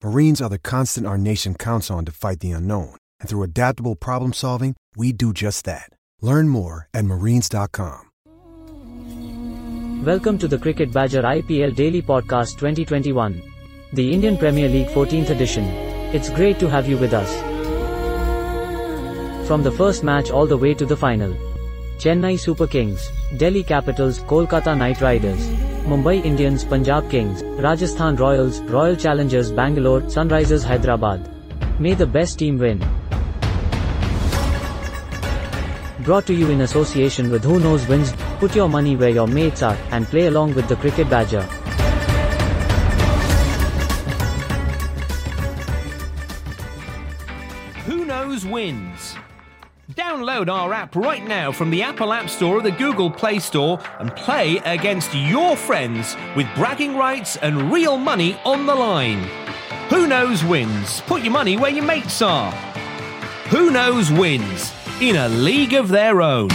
Marines are the constant our nation counts on to fight the unknown. And through adaptable problem solving, we do just that. Learn more at marines.com. Welcome to the Cricket Badger IPL Daily Podcast 2021, the Indian Premier League 14th edition. It's great to have you with us. From the first match all the way to the final. Chennai Super Kings, Delhi Capitals, Kolkata Knight Riders, Mumbai Indians, Punjab Kings, Rajasthan Royals, Royal Challengers Bangalore, Sunrisers Hyderabad. May the best team win. Brought to you in association with Who Knows Wins, put your money where your mates are, and play along with the Cricket Badger. Download our app right now from the Apple App Store or the Google Play Store and play against your friends with bragging rights and real money on the line. Who knows wins? Put your money where your mates are. Who knows wins? In a league of their own.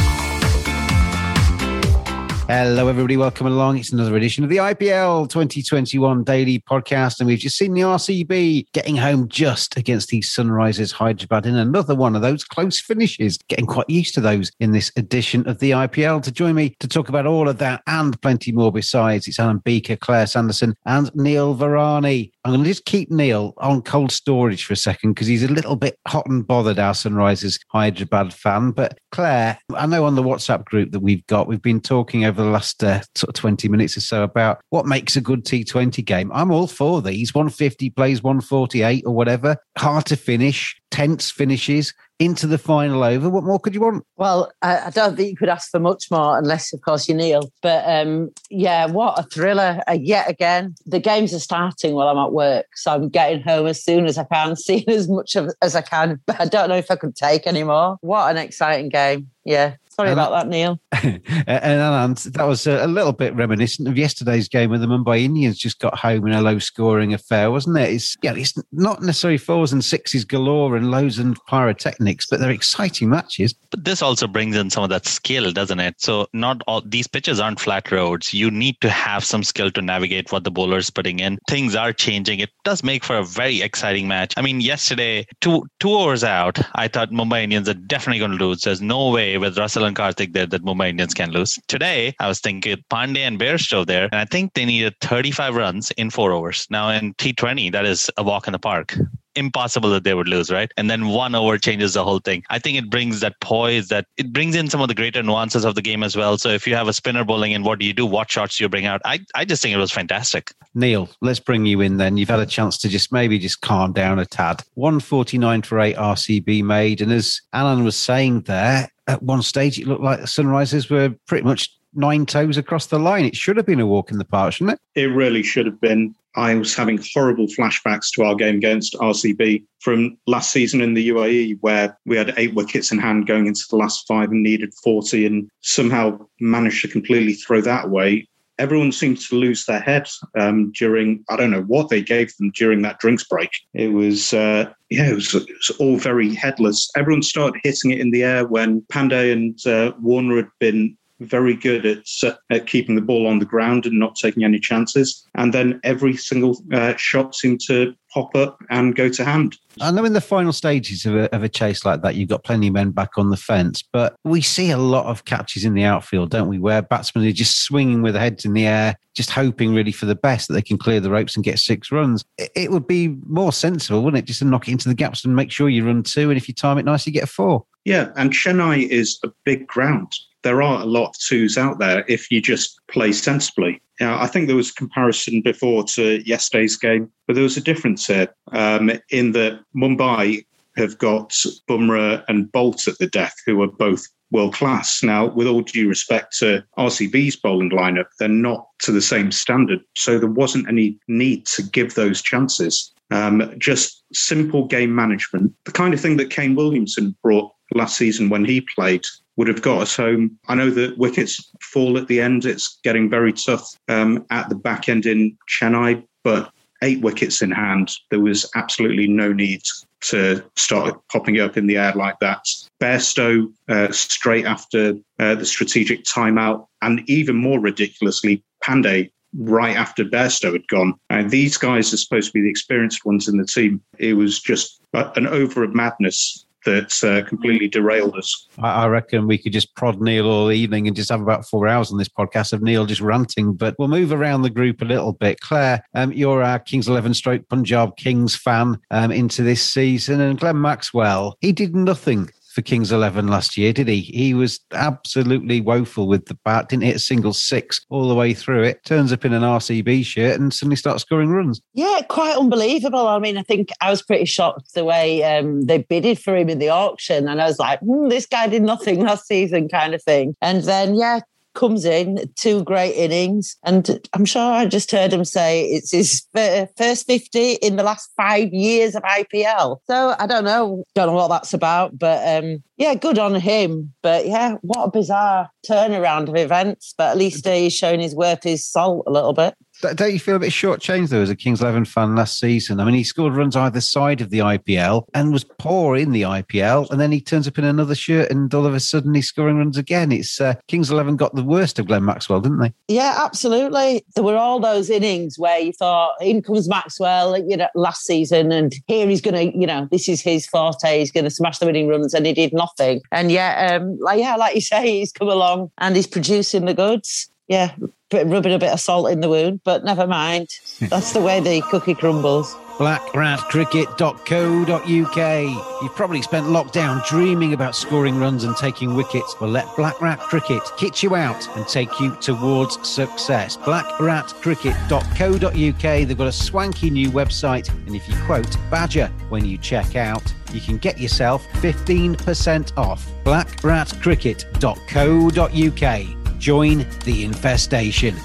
Hello, everybody. Welcome along. It's another edition of the IPL 2021 Daily Podcast. And we've just seen the RCB getting home just against the Sunrisers Hyderabad in another one of those close finishes. Getting quite used to those in this edition of the IPL. To join me to talk about all of that and plenty more besides, it's Alan Beaker, Claire Sanderson, and Neil Varani. I'm going to just keep Neil on cold storage for a second because he's a little bit hot and bothered, our Sunrisers Hyderabad fan. But Claire, I know on the WhatsApp group that we've got, we've been talking over the last uh, sort of 20 minutes or so about what makes a good T20 game. I'm all for these 150 plays 148 or whatever, hard to finish, tense finishes into the final over. What more could you want? Well, I, I, don't think you could ask for much more, unless, of course, you Neil. But um, yeah, what a thriller! Uh, yet again, the games are starting while I'm at work, so I'm getting home as soon as I can, seeing as much of, as I can. But I don't know if I could take any more. What an exciting game! Yeah, Sorry about that, Neil. and, and that was a, little bit reminiscent of yesterday's game where the Mumbai Indians just got home in a low-scoring affair, wasn't it? It's yeah, it's not necessarily fours and sixes galore and loads and pyrotechnics, but they're exciting matches. But this also brings in some of that skill, doesn't it? So not all these pitches aren't flat roads. You need to have some skill to navigate what the bowler's putting in. Things are changing. It does make for a very exciting match. I mean, yesterday, two two overs out, I thought Mumbai Indians are definitely going to lose. There's no way with Russell and Karthik there that Mumbai Indians can lose. Today, I was thinking Pandey and Bairstow there, and I think they needed 35 runs in four overs. Now in T20, that is a walk in the park impossible that they would lose, right? And then one over changes the whole thing. I think it brings that poise that it brings in some of the greater nuances of the game as well. So if you have a spinner bowling and what do you do? What shots do you bring out? I, I just think it was fantastic. Neil, let's bring you in then. You've had a chance to just maybe just calm down a tad. 149 for eight RCB made. And as Alan was saying there, at one stage it looked like the Sunrisers were pretty much nine toes across the line. It should have been a walk in the park, shouldn't it? It really should have been. I was having horrible flashbacks to our game against RCB from last season in the UAE, where we had eight wickets in hand going into the last five and needed 40 and somehow managed to completely throw that away. Everyone seemed to lose their head um, during, I don't know what they gave them during that drinks break. It was, uh, yeah, it was, it was, all very headless. Everyone started hitting it in the air when Pandey and uh, Warner had been very good at, at keeping the ball on the ground and not taking any chances. And then every single uh, shot seemed to pop up and go to hand. I know in the final stages of a, of a, chase like that, you've got plenty of men back on the fence, but we see a lot of catches in the outfield, don't we? Where batsmen are just swinging with their heads in the air, just hoping really for the best that they can clear the ropes and get six runs. It, it would be more sensible, wouldn't it? Just to knock it into the gaps and make sure you run two. And if you time it nicely, get a four. Yeah. And Chennai is a big ground there are a lot of twos out there if you just play sensibly. Yeah, I think there was a comparison before to yesterday's game, but there was a difference here um, in that Mumbai have got Bumrah and Boult at the death, who are both world class. Now, with all due respect to RCB's bowling lineup, they're not to the same standard. So there wasn't any need to give those chances. Um, just simple game management, the kind of thing that Kane Williamson brought last season when he played would have got us home. I know that wickets fall at the end. It's getting very tough um, at the back end in Chennai, but eight wickets in hand, there was absolutely no need to start popping up in the air like that. Bairstow uh, straight after uh, the strategic timeout, and even more ridiculously, Pandey right after Bairstow had gone. And these guys are supposed to be the experienced ones in the team. It was just an over of madness that uh, completely derailed us. I reckon we could just prod Neil all evening and just have about four hours on this podcast of Neil just ranting. But we'll move around the group a little bit. Claire, um, you're our Kings 11 stroke Punjab Kings fan um, into this season. And Glenn Maxwell, he did nothing for Kings 11 last year, did he? He was absolutely woeful with the bat, didn't hit a single six all the way through it. Turns up in an RCB shirt and suddenly starts scoring runs. Yeah, quite unbelievable. I mean, I think I was pretty shocked the way um, they bidded for him in the auction. And I was like, mm, this guy did nothing last season, kind of thing. And then, yeah, comes in, two great innings. And I'm sure I just heard him say it's his first 50 in the last five years of IPL. So I don't know, don't know what that's about, but um, yeah, good on him. But yeah, what a bizarre turnaround of events. But at least he's shown his worth his salt a little bit. Don't you feel a bit shortchanged though as a Kings Eleven fan last season? I mean, he scored runs either side of the IPL and was poor in the IPL, and then he turns up in another shirt, and all of a sudden he's scoring runs again. It's uh, Kings Eleven got the worst of Glenn Maxwell, didn't they? Yeah, absolutely. There were all those innings where you thought, in comes Maxwell, you know, last season, and here he's going to, you know, this is his forte. He's going to smash the winning runs, and he did nothing. And yet, um, like yeah, like you say, he's come along and he's producing the goods yeah, rubbing a bit of salt in the wound, but never mind. That's the way the cookie crumbles. BlackRatCricket.co.uk. You've probably spent lockdown dreaming about scoring runs and taking wickets. Well, let Black Rat Cricket kit you out and take you towards success. BlackRatCricket.co.uk. They've got a swanky new website, and if you quote Badger when you check out, you can get yourself 15% off. BlackRatCricket.co.uk. Join the infestation.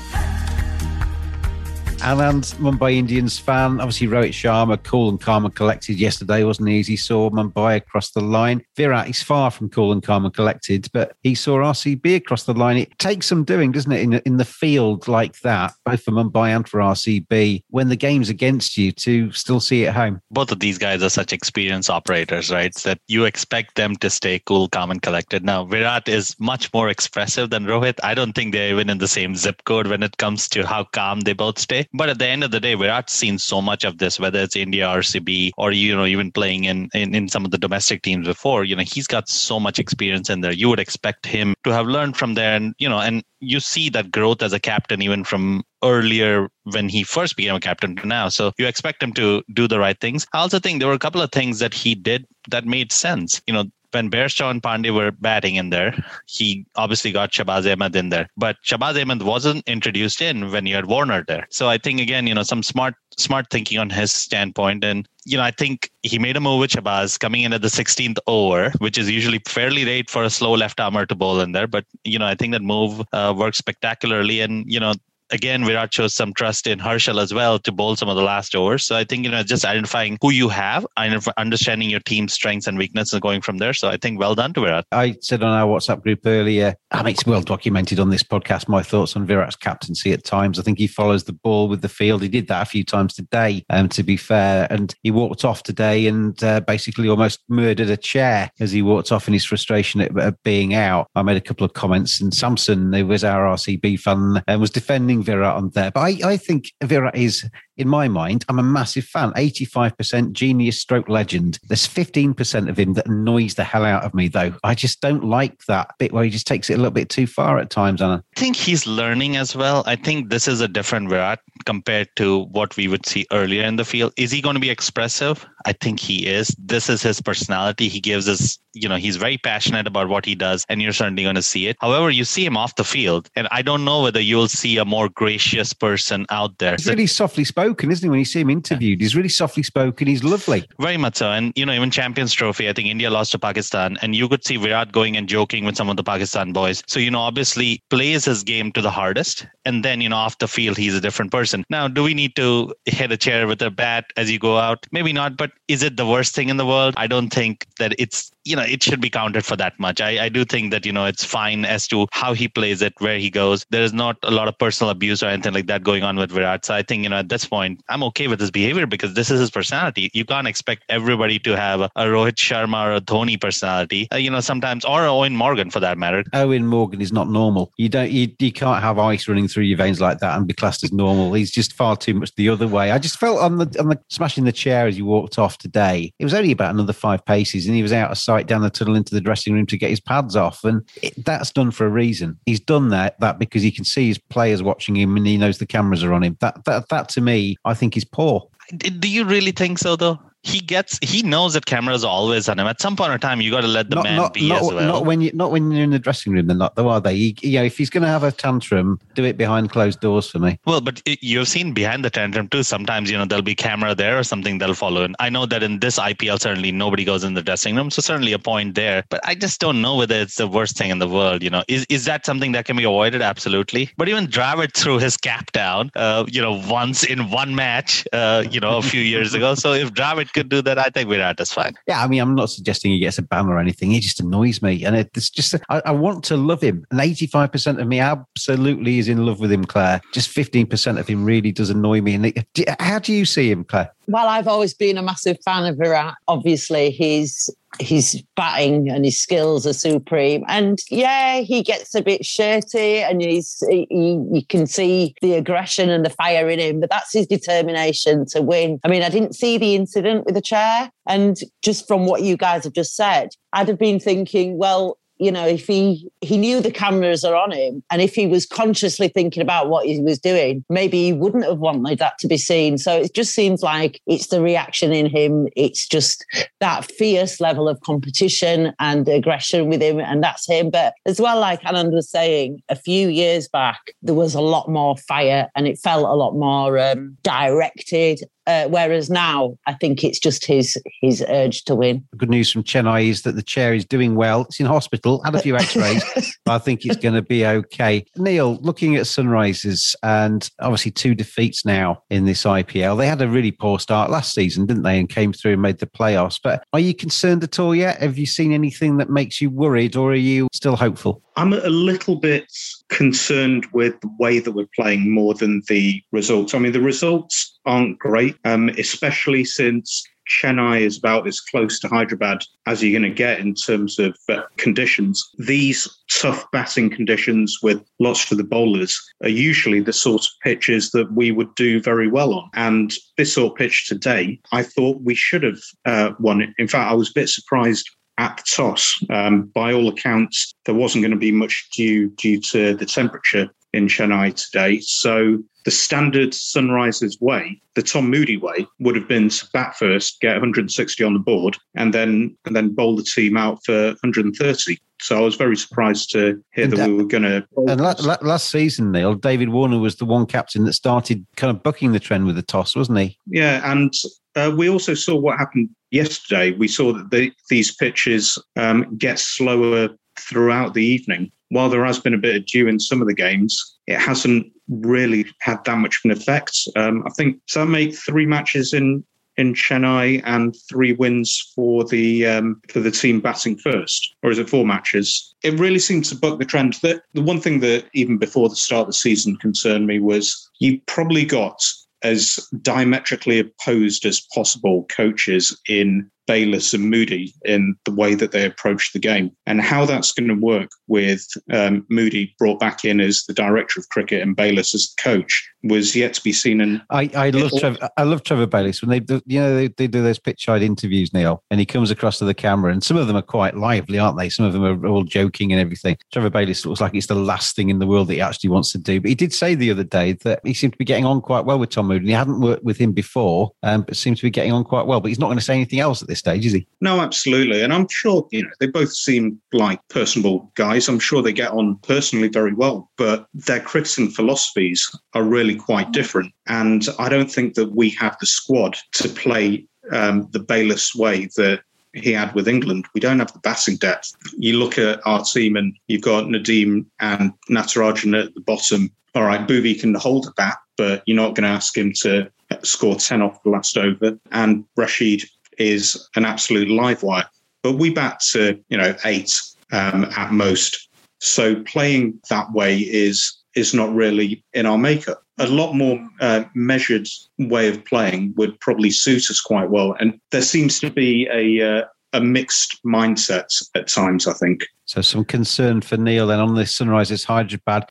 Anand, Mumbai Indians fan. Obviously, Rohit Sharma, cool and calm and collected yesterday, wasn't he? As he saw Mumbai across the line. Virat, he's far from cool and calm and collected, but he saw RCB across the line. It takes some doing, doesn't it, in, in the field like that, both for Mumbai and for RCB, when the game's against you to still see it home? Both of these guys are such experienced operators, right? That you expect them to stay cool, calm, and collected. Now, Virat is much more expressive than Rohit. I don't think they're even in the same zip code when it comes to how calm they both stay. But at the end of the day, Virat's seen so much of this, whether it's India, RCB, or you know, even playing in, in in some of the domestic teams before. You know, he's got so much experience in there. You would expect him to have learned from there, and you know, and you see that growth as a captain even from earlier when he first became a captain to now. So you expect him to do the right things. I also think there were a couple of things that he did that made sense. You know, when Bairstow and Pandey were batting in there, he obviously got Shahbaz Ahmed in there. But Shahbaz Ahmed wasn't introduced in when you had Warner there. So I think again, you know, some smart smart thinking on his standpoint. And, you know, I think he made a move with Shahbaz coming in at the 16th over, which is usually fairly late for a slow left armer to bowl in there. But, you know, I think that move uh, worked spectacularly. And, you know, again, Virat shows some trust in Harshal as well to bowl some of the last overs. So I think, you know, just identifying who you have, and understanding your team's strengths and weaknesses and going from there. So I think well done to Virat. I said on our WhatsApp group earlier, I mean, it's well documented on this podcast, my thoughts on Virat's captaincy at times. I think he follows the ball with the field. He did that a few times today, um, to be fair. And he walked off today and uh, basically almost murdered a chair as he walked off in his frustration at, at being out. I made a couple of comments, and Samson, who was our RCB fan, and was defending Virat on there. But I, I think Virat is in my mind, I'm a massive fan. 85% genius stroke legend. There's 15% of him that annoys the hell out of me, though. I just don't like that bit where he just takes it a little bit too far at times, Anna. I think he's learning as well. I think this is a different Virat compared to what we would see earlier in the field. Is he going to be expressive? I think he is. This is his personality. He gives us, you know, he's very passionate about what he does, and you're certainly going to see it. However, you see him off the field, and I don't know whether you'll see a more gracious person out there. He's really softly spoken, isn't he? When you see him interviewed, he's really softly spoken. He's lovely. Very much so. And, you know, even Champions Trophy, I think India lost to Pakistan, and you could see Virat going and joking with some of the Pakistan boys. So, you know, obviously plays his game to the hardest. And then, you know, off the field, he's a different person. Now, do we need to hit a chair with a bat as you go out? Maybe not, but is it the worst thing in the world? I don't think that it's you know it should be counted for that much. I, I do think that you know it's fine as to how he plays it, where he goes. There is not a lot of personal abuse or anything like that going on with Virat. So I think you know at this point I'm okay with his behavior because this is his personality. You can't expect everybody to have a, Rohit Sharma or a Dhoni personality. Uh, you know sometimes or Eoin Morgan for that matter. Eoin Morgan is not normal. You don't you, you can't have ice running through your veins like that and be classed as normal. He's just far too much the other way. I just felt on the on the smashing the chair as you walked off today. It was only about another five paces and he was out of sight down the tunnel into the dressing room to get his pads off. And it, that's done for a reason. He's done that, that because he can see his players watching him and he knows the cameras are on him. That, that, that to me, I think is poor. Do you really think so, though? He gets he knows that cameras are always on him. At some point in time, you got to let the not, man not, be not, as well. Not when you not when you're in the dressing room. They're not though, are they? You, you know, if he's going to have a tantrum, do it behind closed doors for me. Well, but it, you've seen behind the tantrum too. Sometimes you know there'll be camera there or something they'll follow. And I know that in this IPL, certainly nobody goes in the dressing room, so certainly a point there. But I just don't know whether it's the worst thing in the world. You know, is is that something that can be avoided? Absolutely. But even Dravid threw his cap down, uh, you know, once in one match, uh, you know, a few years ago. So if Dravid could do that, I think Virat that's fine. Yeah, I mean, I'm not suggesting he gets a ban or anything. He just annoys me, and it's just I, I want to love him. And 85 percent of me absolutely is in love with him, Claire. Just 15 percent of him really does annoy me. And it, how do you see him, Claire? Well, I've always been a massive fan of Virat. Obviously, he's his batting and his skills are supreme. And yeah, he gets a bit shirty and he's he, you can see the aggression and the fire in him, but that's his determination to win. I mean, I didn't see the incident with the chair. And just from what you guys have just said, I'd have been thinking, well, you know, if he he knew the cameras are on him, and if he was consciously thinking about what he was doing, maybe he wouldn't have wanted that to be seen. So it just seems like it's the reaction in him. It's just that fierce level of competition and aggression with him, and that's him. But as well, like Anand was saying, a few years back there was a lot more fire, and it felt a lot more um, directed uh, whereas now, I think it's just his his urge to win. Good news from Chennai is that the chair is doing well. It's in hospital, had a few X-rays. I think it's going to be okay. Neil, looking at Sunrisers and obviously two defeats now in this IPL. They had a really poor start last season, didn't they? And came through and made the playoffs. But are you concerned at all yet? Have you seen anything that makes you worried, or are you still hopeful? I'm a little bit concerned with the way that we're playing more than the results. I mean, the results aren't great, um, especially since Chennai is about as close to Hyderabad as you're going to get in terms of uh, conditions. These tough batting conditions with lots of the bowlers are usually the sort of pitches that we would do very well on. And this sort of pitch today, I thought we should have uh, won it. In fact, I was a bit surprised at the toss. Um, by all accounts, there wasn't going to be much dew due to the temperature in Chennai today. So the standard Sunrisers way, the Tom Moody way, would have been to bat first, get 160 on the board, and then and then bowl the team out for 130. So I was very surprised to hear and that, that we were going to. And la- la- last season, Neil, David Warner was the one captain that started kind of bucking the trend with the toss, wasn't he? Yeah, and uh, we also saw what happened yesterday. We saw that the, these pitches um, get slower throughout the evening. While there has been a bit of dew in some of the games, it hasn't really had that much of an effect. Um, I think so. Make three matches in in Chennai and three wins for the um, for the team batting first, or is it four matches? It really seems to buck the trend. That the one thing that even before the start of the season concerned me was you probably got as diametrically opposed as possible coaches in Bayliss and Moody in the way that they approach the game. And how that's going to work with um, Moody brought back in as the director of cricket and Bayliss as the coach was yet to be seen. And I, I love Trevor. I love Trevor Bayliss when they do, you know they, they do those pitch side interviews, Neil, and he comes across to the camera, and some of them are quite lively, aren't they? Some of them are all joking and everything. Trevor Bayliss looks like it's the last thing in the world that he actually wants to do. But he did say the other day that he seemed to be getting on quite well with Tom Moody. And he hadn't worked with him before, um, but seems to be getting on quite well. But he's not going to say anything else at this stage, is he? No, absolutely. And I'm sure, you know, they both seem like personable guys. I'm sure they get on personally very well, but their cricketing philosophies are really quite different. And I don't think that we have the squad to play um, the Bayliss way that he had with England. We don't have the batting depth. You look at our team and you've got Nadeem and Natarajan at the bottom. All right, Bhuvi can hold a bat, but you're not going to ask him to score 10 off the last over. And Rashid is an absolute live wire. But we bat to, you know, eight um, at most. So playing that way is is not really in our makeup. A lot more uh, measured way of playing would probably suit us quite well. And there seems to be a uh, a mixed mindset at times. I think. So some concern for Neil then on the Sunrisers Hyderabad.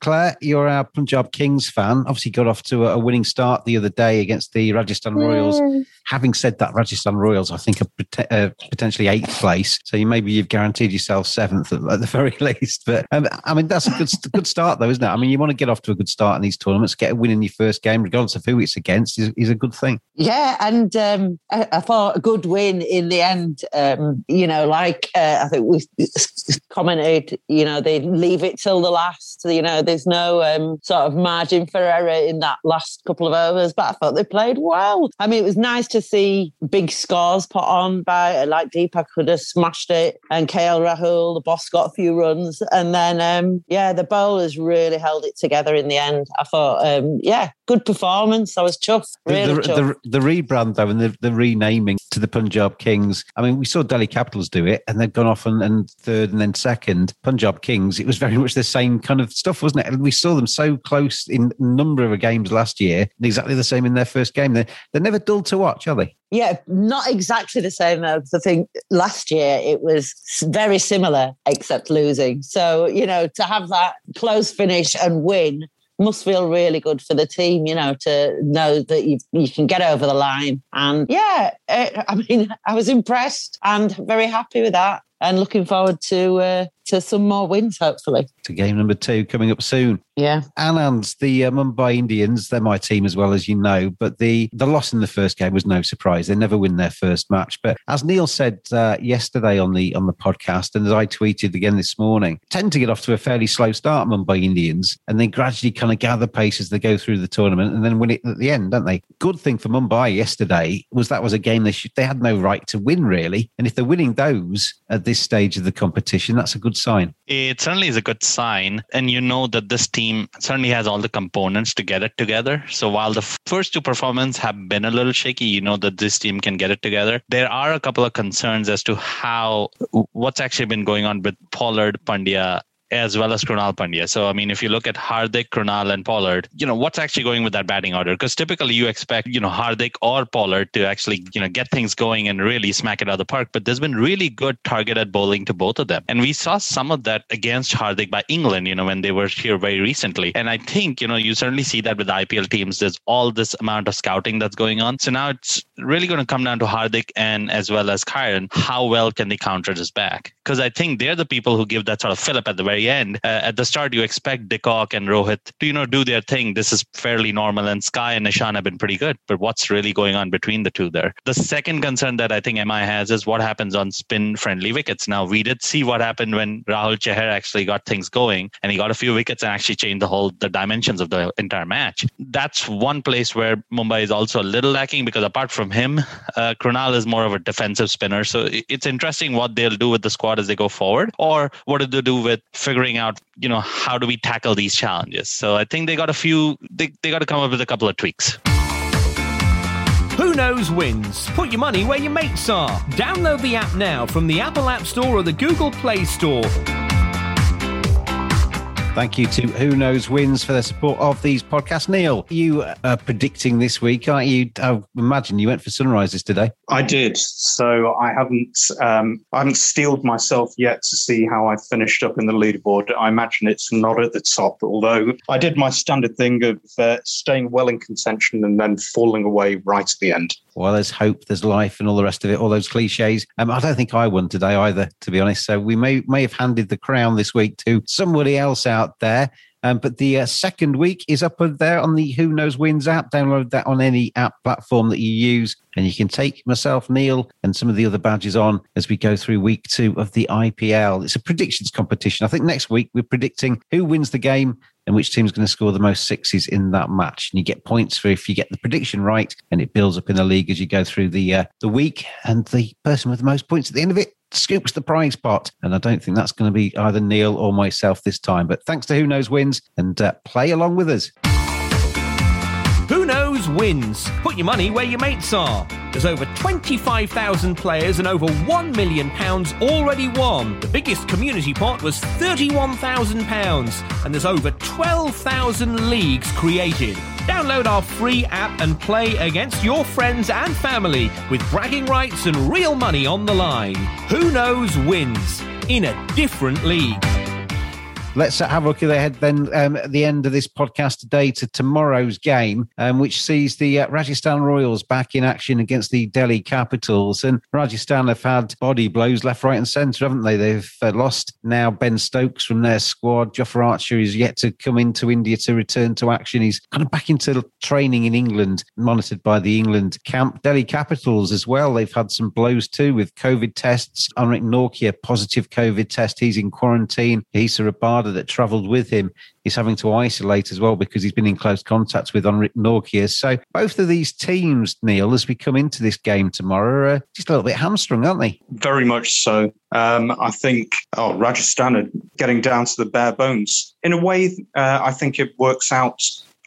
Claire, you're our Punjab Kings fan. Obviously, got off to a winning start the other day against the Rajasthan Royals. Having said that, Rajasthan Royals, I think, are uh, potentially eighth place. So you, maybe you've guaranteed yourself seventh at, at the very least. But um, I mean, that's a good good start, though, isn't it? I mean, you want to get off to a good start in these tournaments. Get a win in your first game, regardless of who it's against, is, is a good thing. Yeah, and um, I, I, thought a good win in the end. Um, you know, like uh, I think we commented, you know, they leave it till the last. You know, there's no um, sort of margin for error in that last couple of overs, but I thought they played well. I mean, it was nice to see big scores put on by like Deepak could have smashed it, and KL Rahul, the boss, got a few runs, and then um, yeah, the bowlers really held it together in the end. I thought, um, yeah, good performance. I was chuffed. Really the, chuffed. The, the, rebrand though, and the, the renaming to the Punjab Kings. I mean, we saw Delhi Capitals do it, and they've gone off and, and third and then second. Punjab Kings. It was very much the same kind of stuff, wasn't it? And We saw them so close in a number of games last year, exactly the same in their first game. They're, they're never dull to watch, are they? Yeah, not exactly the same as I think last year it was very similar, except losing. So, you know, to have that close finish and win must feel really good for the team, you know, to know that you you can get over the line. And yeah, it, I mean, I was impressed and very happy with that, and looking forward to uh, to some more wins, hopefully. To game number two coming up soon. Yeah. Anand's the uh, Mumbai Indians, they're my team as well as you know, but the, the loss in the first game was no surprise. They never win their first match. But as Neil said uh, yesterday on the on the podcast, and as I tweeted again this morning, tend to get off to a fairly slow start, Mumbai Indians, and then gradually kind of gather pace as they go through the tournament and then win it at the end, don't they? Good thing for Mumbai yesterday was that was a game they should, they had no right to win really. And if they're winning those at this stage of the competition, that's a good sign. It certainly is a good sign. And you know that this team certainly has all the components to get it together. So while the first two performances have been a little shaky, you know that this team can get it together. There are a couple of concerns as to how what's actually been going on with Pollard, Pandya, as well as Krunal Pandya. So, I mean, if you look at Hardik, Krunal, and Pollard, you know, what's actually going with that batting order? Because typically you expect, you know, Hardik or Pollard to actually, you know, get things going and really smack it out of the park. But there's been really good targeted bowling to both of them. And we saw some of that against Hardik by England, you know, when they were here very recently. And I think, you know, you certainly see that with IPL teams. There's all this amount of scouting that's going on. So now it's really going to come down to Hardik and as well as Kieron. How well can they counter this back? Because I think they're the people who give that sort of fillip at the very end. Uh, at the start, you expect de and Rohit to, you know, do their thing. This is fairly normal. And Sky and Nishan have been pretty good. But what's really going on between the two there? The second concern that I think MI has is what happens on spin friendly wickets. Now, we did see what happened when Rahul Chahar actually got things going and he got a few wickets and actually changed the whole, the dimensions of the entire match. That's one place where Mumbai is also a little lacking because apart from from him. Uh, Krunal is more of a defensive spinner, so it's interesting what they'll do with the squad as they go forward, or what do they do with figuring out, you know, how do we tackle these challenges? So I think they got a few. They they got to come up with a couple of tweaks. Who knows wins? Put your money where your mates are. Download the app now from the Apple App Store or the Google Play Store. Thank you to Who Knows Wins for their support of these podcasts. Neil, you are predicting this week, aren't you? I imagine you went for Sunrisers today. I did. So I haven't um, I haven't steeled myself yet to see how I finished up in the leaderboard. I imagine it's not at the top, although I did my standard thing of uh, staying well in contention and then falling away right at the end well, there's hope, there's life, and all the rest of it, all those cliches. Um, I don't think I won today either, to be honest. So we may may have handed the crown this week to somebody else out there. Um, but the uh, second week is up there on the Who Knows Wins app. Download that on any app platform that you use, and you can take myself, Neil, and some of the other badges on as we go through week two of the IPL. It's a predictions competition. I think next week we're predicting who wins the game and which team's going to score the most sixes in that match. And you get points for if you get the prediction right, and it builds up in the league as you go through the uh, the week. And the person with the most points at the end of it scoops the prize pot. And I don't think that's going to be either Neil or myself this time. But thanks to Who Knows Wins, and uh, play along with us. Who knows wins? Put your money where your mates are. There's over 25,000 players and over £1 million already won. The biggest community pot was £31,000 and there's over 12,000 leagues created. Download our free app and play against your friends and family with bragging rights and real money on the line. Who knows wins in a different league. Let's have a look ahead then um, at the end of this podcast today to tomorrow's game, um, which sees the uh, Rajasthan Royals back in action against the Delhi Capitals. And Rajasthan have had body blows left, right, and centre, haven't they? They've uh, lost now Ben Stokes from their squad. Jofra Archer is yet to come into India to return to action. He's kind of back into training in England, monitored by the England camp. Delhi Capitals as well. They've had some blows too with COVID tests. Anrich Nortje, positive COVID test. He's in quarantine. Kagiso Rabada that travelled with him is having to isolate as well because he's been in close contact with Anrich Nortje. So both of these teams, Neil, as we come into this game tomorrow, are just a little bit hamstrung, aren't they? Very much so. Um, I think oh, Rajasthan are getting down to the bare bones. In a way, uh, I think it works out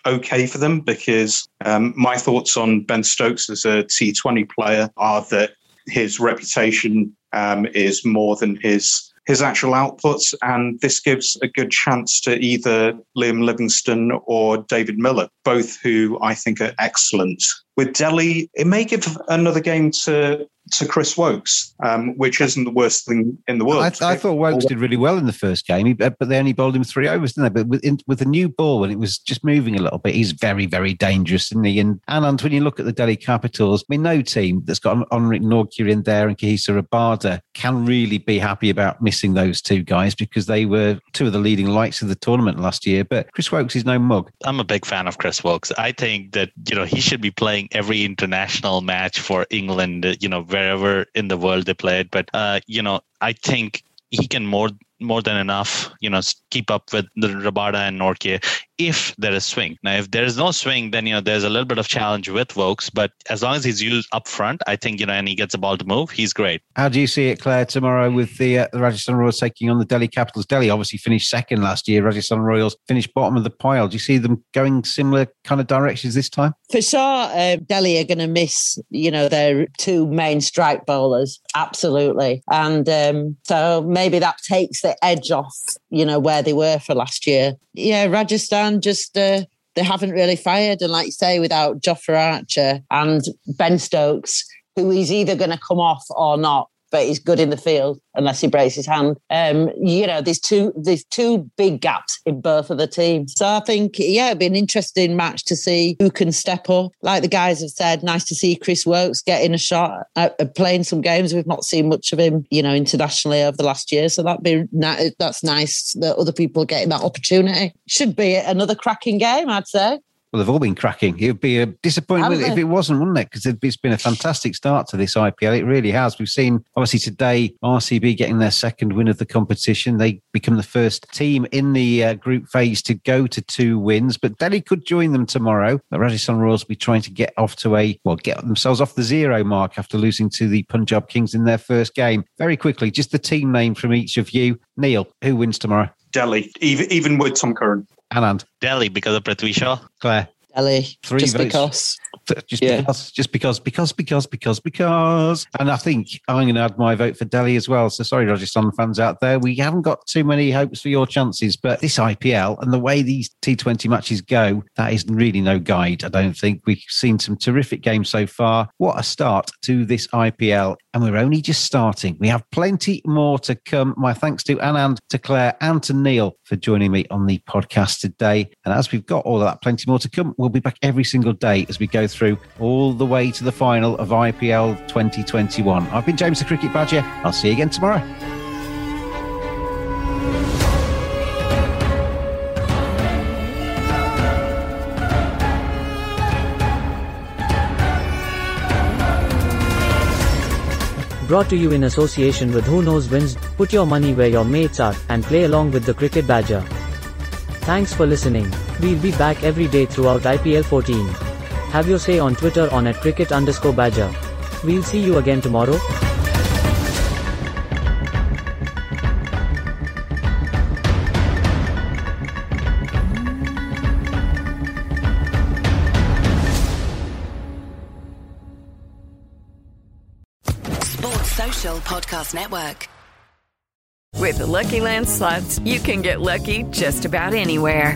okay for them because um, my thoughts on Ben Stokes as a T20 player are that his reputation um, is more than his his actual outputs, and this gives a good chance to either Liam Livingstone or David Miller, both who I think are excellent. With Delhi, it may give another game to to Chris Woakes, um, which isn't the worst thing in the world. I, I thought Woakes did really well in the first game, but they only bowled him three overs, didn't they? But with, in, with the new ball, when it was just moving a little bit, he's very, very dangerous, isn't he? And, and when you look at the Delhi Capitals, I mean, no team that's got Anrich Nortje in there and Kagiso Rabada can really be happy about missing those two guys because they were two of the leading lights of the tournament last year. But Chris Woakes is no mug. I'm a big fan of Chris Woakes. I think that, you know, he should be playing every international match for England, you know, wherever in the world they played. But uh, you know, I think he can more more than enough, you know, keep up with the Rabada and Nortje if there is swing. Now, if there is no swing, then, you know, there's a little bit of challenge with Woakes, but as long as he's used up front, I think, you know, and he gets the ball to move, he's great. How do you see it, Claire, tomorrow with the, uh, the Rajasthan Royals taking on the Delhi Capitals? Delhi obviously finished second last year. Rajasthan Royals finished bottom of the pile. Do you see them going similar kind of directions this time? For sure, uh, Delhi are going to miss, you know, their two main strike bowlers. Absolutely. And um, so maybe that takes the edge off, you know, where they were for last year. Yeah, Rajasthan just uh, they haven't really fired, and like you say, without Jofra Archer and Ben Stokes, who is either going to come off or not but he's good in the field unless he breaks his hand. Um, you know, there's two there's two big gaps in both of the teams. So I think yeah, it'd be an interesting match to see who can step up. Like the guys have said, nice to see Chris Woakes getting a shot at, at playing some games. We've not seen much of him, you know, internationally over the last year. So that'd be that's nice that other people are getting that opportunity. Should be another cracking game, I'd say. Well, they've all been cracking. It would be a disappointment if it wasn't, wouldn't it? Because it's been a fantastic start to this IPL. It really has. We've seen, obviously, today RCB getting their second win of the competition. They become the first team in the uh, group phase to go to two wins, but Delhi could join them tomorrow. The Rajasthan Royals will be trying to get off to a, well, get themselves off the zero mark after losing to the Punjab Kings in their first game. Very quickly, just the team name from each of you. Neil, who wins tomorrow? Delhi, even, even with Tom Curran. Anand. Delhi because of Prithvi Shaw. Claire. Delhi. Three just votes. because. Just Yeah. because, just because, because, because, because, because. And I think I'm going to add my vote for Delhi as well. So sorry, Rajasthan fans out there. We haven't got too many hopes for your chances, but this IPL and the way these T20 matches go, that is really no guide, I don't think. We've seen some terrific games so far. What a start to this IPL. And we're only just starting. We have plenty more to come. My thanks to Anand, to Claire, and to Neil for joining me on the podcast today. And as we've got all of that, plenty more to come, we'll be back every single day as we go through all the way to the final of IPL 2021. I've been James the Cricket Badger. I'll see you again tomorrow. Brought to you in association with Who Knows Wins. Put your money where your mates are and play along with the Cricket Badger. Thanks for listening. We'll be back every day throughout IPL 14. Have your say on Twitter on at cricket underscore badger. We'll see you again tomorrow. Sports Social Podcast Network. With the Lucky Land slots, you can get lucky just about anywhere.